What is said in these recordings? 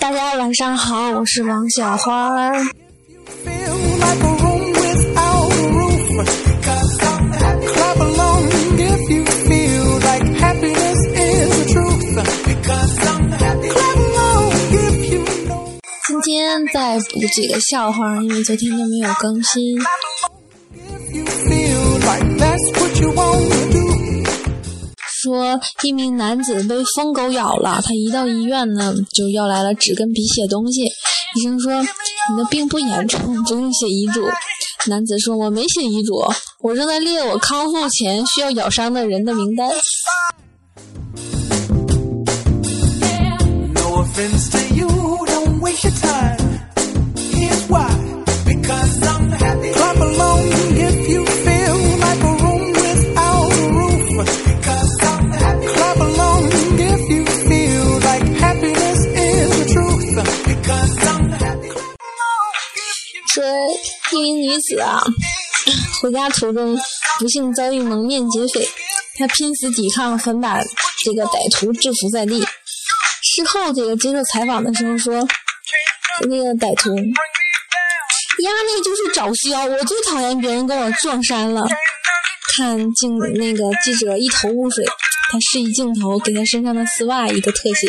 大家晚上好，我是王小花。今天再补几个笑话，因为昨天都没有更新。说一名男子被疯狗咬了，他一到医院呢，就要来了纸跟笔写东西。医生说：“你的病不严重，不用写遗嘱。”男子说：“我没写遗嘱，我正在列我康复前需要咬伤的人的名单。”说死啊，回家途中不幸遭遇蒙面劫匪，他拼死抵抗，狠把这个歹徒制服在地。事后这个接受采访的时候说，那个歹徒，呀，那就是找销，我最讨厌别人跟我撞衫了。看镜那个记者一头雾水，他示意镜头给他身上的丝袜一个特写。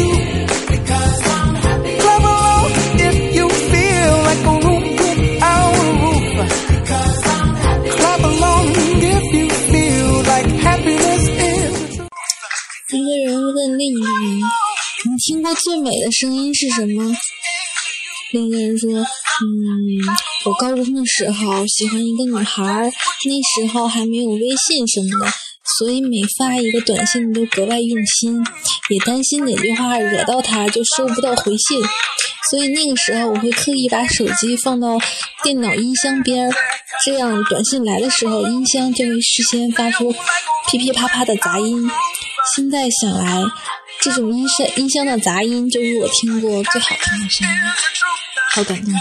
最美的声音是什么？”另一个人说：“嗯，我高中的时候喜欢一个女孩，那时候还没有微信什么的，所以每发一个短信都格外用心，也担心哪句话惹到她就收不到回信，所以那个时候我会刻意把手机放到电脑音箱边，这样短信来的时候音箱就会事先发出噼噼啪啪的杂音。”现在想来，这种音声音箱的杂音就是我听过最好听的声音，好感动。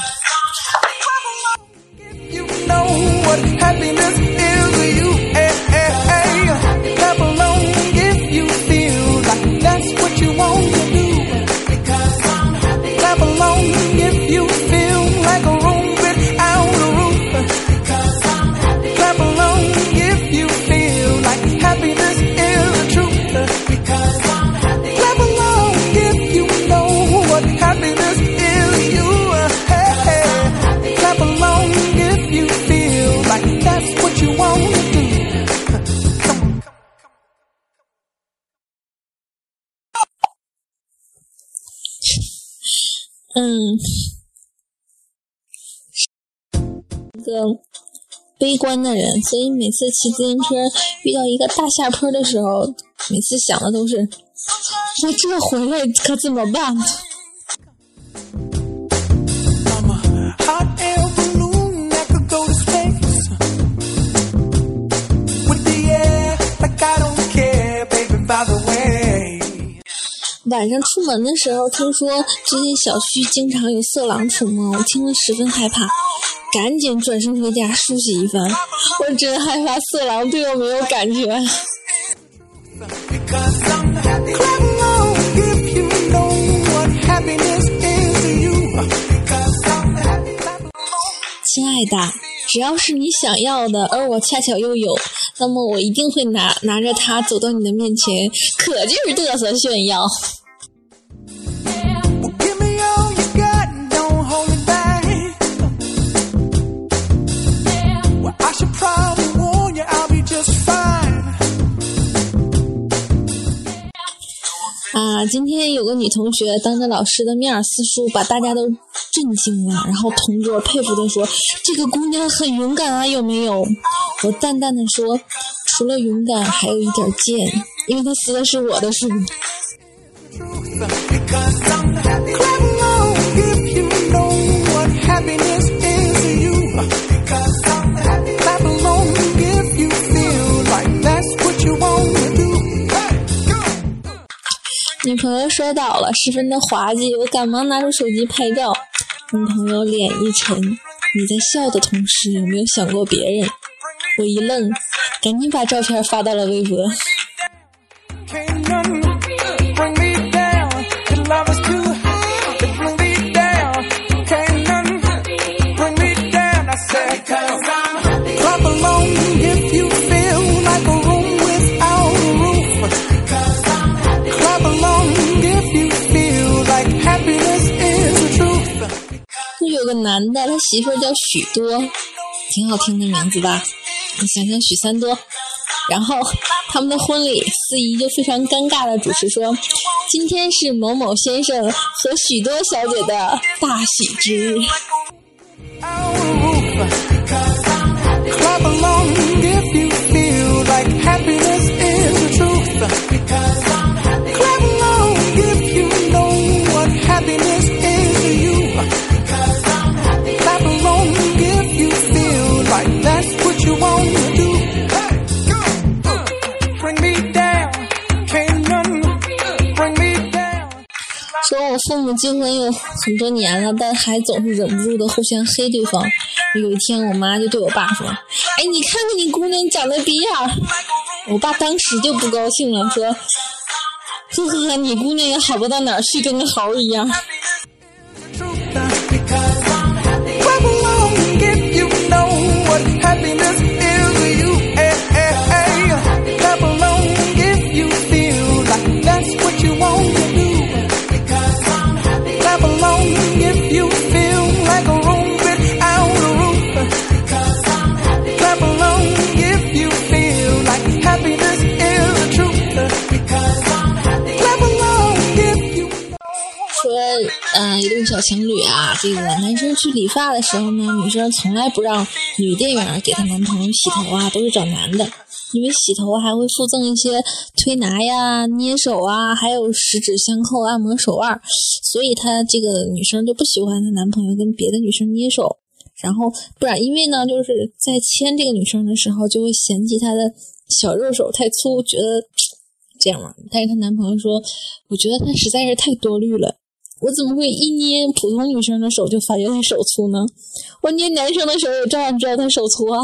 嗯，一个悲观的人，所以每次骑自行车遇到一个大下坡的时候，每次想的都是：我这回来可怎么办？晚上出门的时候，听说最近小区经常有色狼出没，我听了十分害怕，赶紧转身回家梳洗一番。我真害怕色狼对我没有感觉。亲爱的，只要是你想要的，而我恰巧又有，那么我一定会拿拿着它走到你的面前，可劲儿嘚瑟炫耀。啊，今天有个女同学当着老师的面撕书，把大家都震惊了。然后同桌佩服的说：“这个姑娘很勇敢啊，有没有？”我淡淡的说：“除了勇敢，还有一点贱，因为她撕的是我的书。”女朋友摔倒了，十分的滑稽，我赶忙拿出手机拍照。女朋友脸一沉：“你在笑的同时，有没有想过别人？”我一愣，赶紧把照片发到了微博。男的，他媳妇叫许多，挺好听的名字吧？你想想许三多，然后他们的婚礼，司仪就非常尴尬的主持说：“今天是某某先生和许多小姐的大喜之日。”父母结婚有很多年了，但还总是忍不住的互相黑对方。有一天，我妈就对我爸说：“哎，你看看你姑娘长得逼样。”我爸当时就不高兴了，说：“呵呵，你姑娘也好不到哪去，跟个猴一样。”嗯，一对小情侣啊，这个男生去理发的时候呢，女生从来不让女店员给她男朋友洗头啊，都是找男的，因为洗头还会附赠一些推拿呀、捏手啊，还有十指相扣、按摩手腕，所以她这个女生就不喜欢她男朋友跟别的女生捏手，然后不然，因为呢，就是在牵这个女生的时候就会嫌弃她的小肉手太粗，觉得 这样嘛。但是她男朋友说，我觉得她实在是太多虑了。我怎么会一捏普通女生的手就发觉她手粗呢？我捏男生的手也照样知道他手粗啊。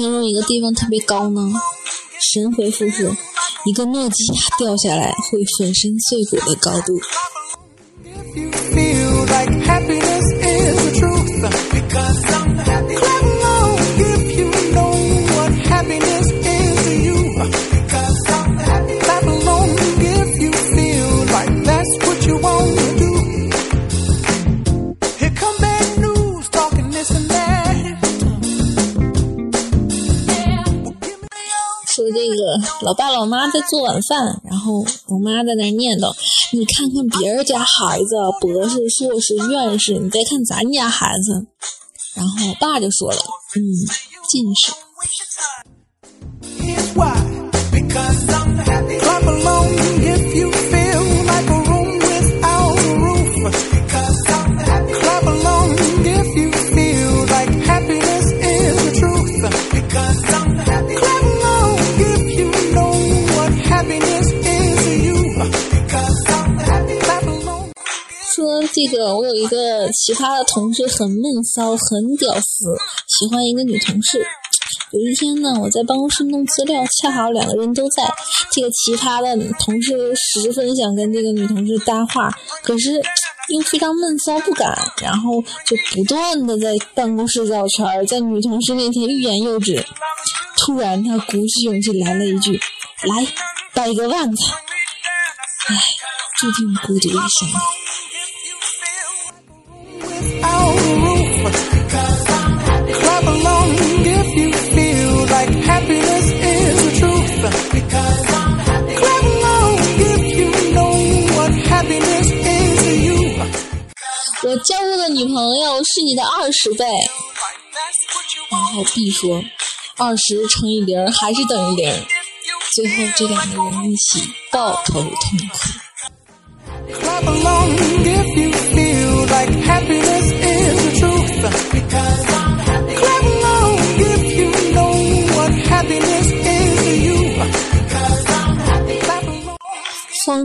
形容一个地方特别高呢？神回复是：一个诺基亚掉下来会粉身碎骨的高度。说这个老爸老妈在做晚饭，然后我妈在那念叨：“你看看别人家孩子，博士、硕士、院士，你再看咱家孩子。”然后我爸就说了：“嗯，近视。”这个我有一个奇葩的同事，很闷骚，很屌丝，喜欢一个女同事。有一天呢，我在办公室弄资料，恰好两个人都在。这个奇葩的同事十分想跟这个女同事搭话，可是又非常闷骚不敢，然后就不断的在办公室绕圈，在女同事面前欲言又止。突然，他鼓起勇气来了一句：“来，掰个腕子。”唉，注定孤独一生。是你的二十倍。然后 B 说，二十乘以零还是等于零。最后这两个人一起抱头痛哭。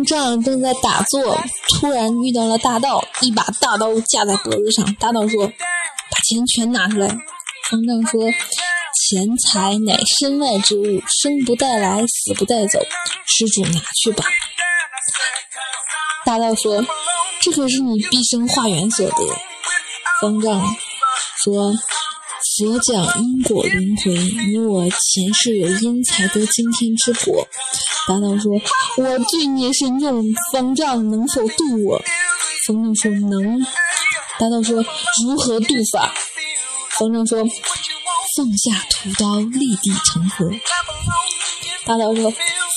方丈正在打坐，突然遇到了大道，一把大刀架在脖子上。大道说：“把钱全拿出来。”方丈说：“钱财乃身外之物，生不带来，死不带走，施主拿去吧。”大道说：“这可是你毕生化缘所得。”方丈说。佛讲因果轮回，你我前世有因才得今天之果。大道说：“我罪孽深重，方丈能否渡我？”方丈说：“能。”大道说：“如何渡法？”方丈说：“放下屠刀，立地成佛。”大道说：“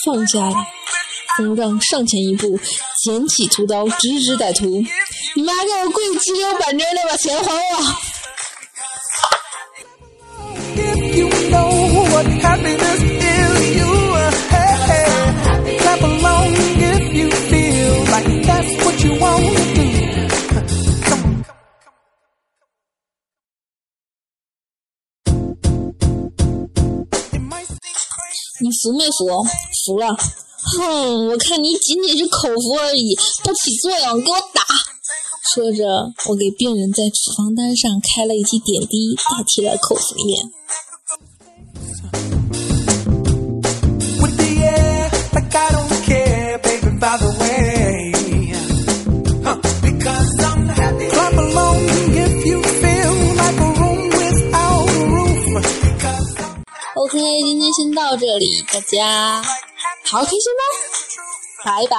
放下了。”方丈上前一步，捡起屠刀，直指歹徒：“你妈给我跪，直溜板正的把钱还我！” What happiness is you hey, clap along if you feel like that's what you want to do 你服没服？服了。哼，我看你仅仅是口服而已，不起作用，给我打！说着，我给病人在处方单上开了一剂点滴，代替了口服液。今天先到这里，大家好开心吧，拜拜。